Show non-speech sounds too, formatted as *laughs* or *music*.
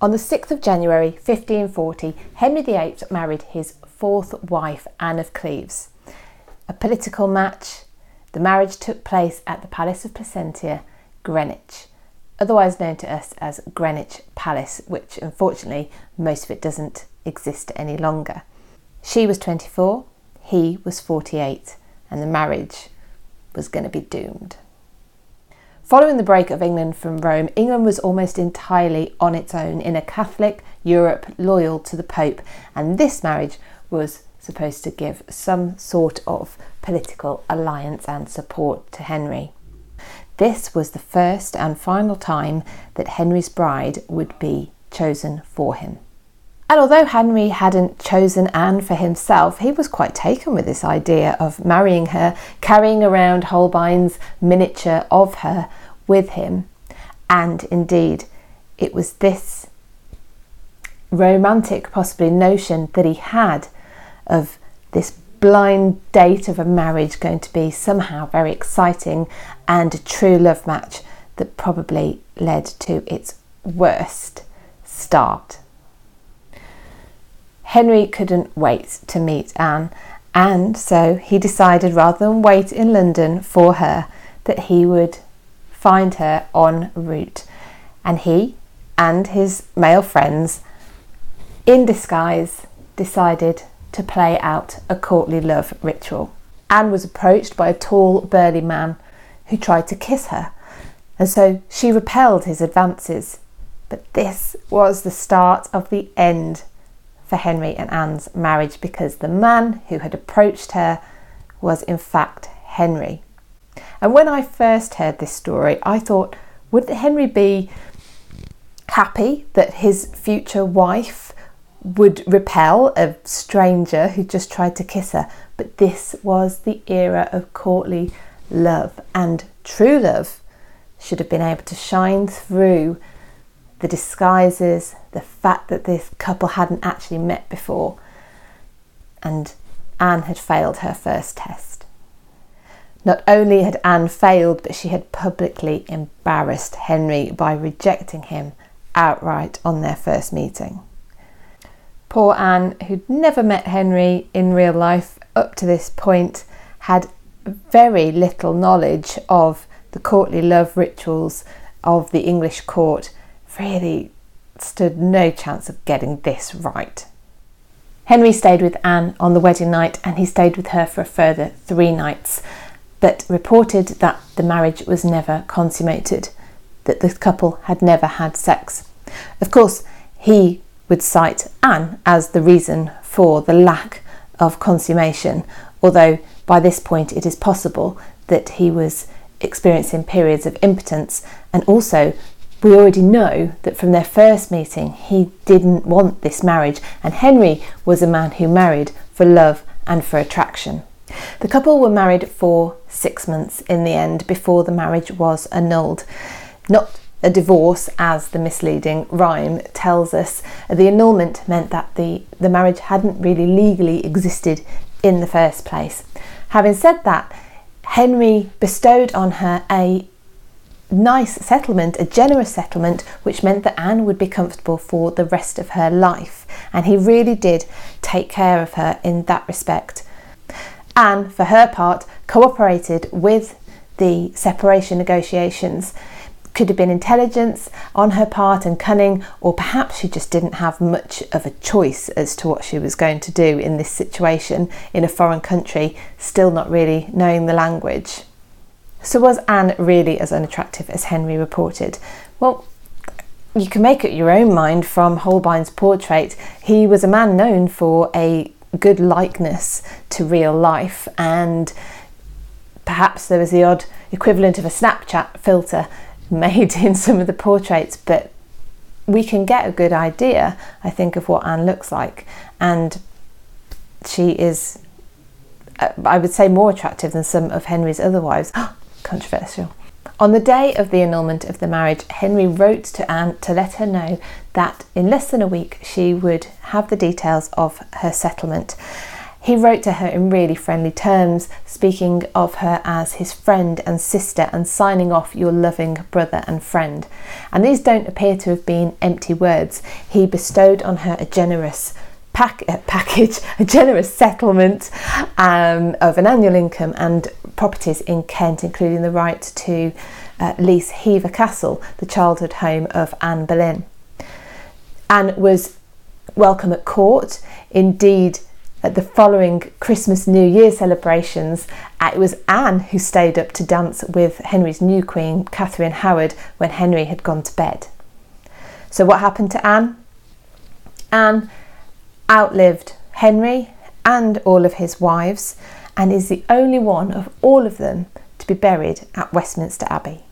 On the 6th of January 1540, Henry VIII married his fourth wife, Anne of Cleves. A political match, the marriage took place at the Palace of Placentia, Greenwich, otherwise known to us as Greenwich Palace, which unfortunately most of it doesn't exist any longer. She was 24, he was 48, and the marriage was going to be doomed. Following the break of England from Rome, England was almost entirely on its own in a Catholic Europe loyal to the Pope, and this marriage was supposed to give some sort of political alliance and support to Henry. This was the first and final time that Henry's bride would be chosen for him. And although Henry hadn't chosen Anne for himself, he was quite taken with this idea of marrying her, carrying around Holbein's miniature of her with him. And indeed, it was this romantic, possibly, notion that he had of this blind date of a marriage going to be somehow very exciting and a true love match that probably led to its worst start. Henry couldn't wait to meet Anne, and so he decided rather than wait in London for her, that he would find her en route. And he and his male friends, in disguise, decided to play out a courtly love ritual. Anne was approached by a tall, burly man who tried to kiss her, and so she repelled his advances. But this was the start of the end for Henry and Anne's marriage because the man who had approached her was in fact Henry. And when I first heard this story, I thought, would Henry be happy that his future wife would repel a stranger who just tried to kiss her? But this was the era of courtly love, and true love should have been able to shine through the disguises, the fact that this couple hadn't actually met before, and Anne had failed her first test. Not only had Anne failed, but she had publicly embarrassed Henry by rejecting him outright on their first meeting. Poor Anne, who'd never met Henry in real life up to this point, had very little knowledge of the courtly love rituals of the English court really stood no chance of getting this right. Henry stayed with Anne on the wedding night and he stayed with her for a further three nights, but reported that the marriage was never consummated, that the couple had never had sex. Of course, he would cite Anne as the reason for the lack of consummation, although by this point it is possible that he was experiencing periods of impotence and also we already know that from their first meeting, he didn't want this marriage, and Henry was a man who married for love and for attraction. The couple were married for six months in the end before the marriage was annulled. Not a divorce, as the misleading rhyme tells us. The annulment meant that the, the marriage hadn't really legally existed in the first place. Having said that, Henry bestowed on her a nice settlement, a generous settlement, which meant that Anne would be comfortable for the rest of her life. And he really did take care of her in that respect. Anne, for her part, cooperated with the separation negotiations. Could have been intelligence on her part and cunning, or perhaps she just didn't have much of a choice as to what she was going to do in this situation in a foreign country, still not really knowing the language. So, was Anne really as unattractive as Henry reported? Well, you can make up your own mind from Holbein's portrait. He was a man known for a good likeness to real life, and perhaps there was the odd equivalent of a Snapchat filter *laughs* made in some of the portraits, but we can get a good idea, I think, of what Anne looks like. And she is, uh, I would say, more attractive than some of Henry's other wives. *gasps* controversial. On the day of the annulment of the marriage, Henry wrote to Anne to let her know that in less than a week she would have the details of her settlement. He wrote to her in really friendly terms, speaking of her as his friend and sister and signing off your loving brother and friend. And these don't appear to have been empty words. He bestowed on her a generous pack- package, *laughs* a generous settlement um, of an annual income and properties in Kent, including the right to uh, lease Hever Castle, the childhood home of Anne Boleyn. Anne was welcome at court. Indeed, at the following Christmas New Year celebrations, uh, it was Anne who stayed up to dance with Henry's new queen, Catherine Howard, when Henry had gone to bed. So, what happened to Anne? Anne outlived Henry and all of his wives and is the only one of all of them to be buried at Westminster Abbey.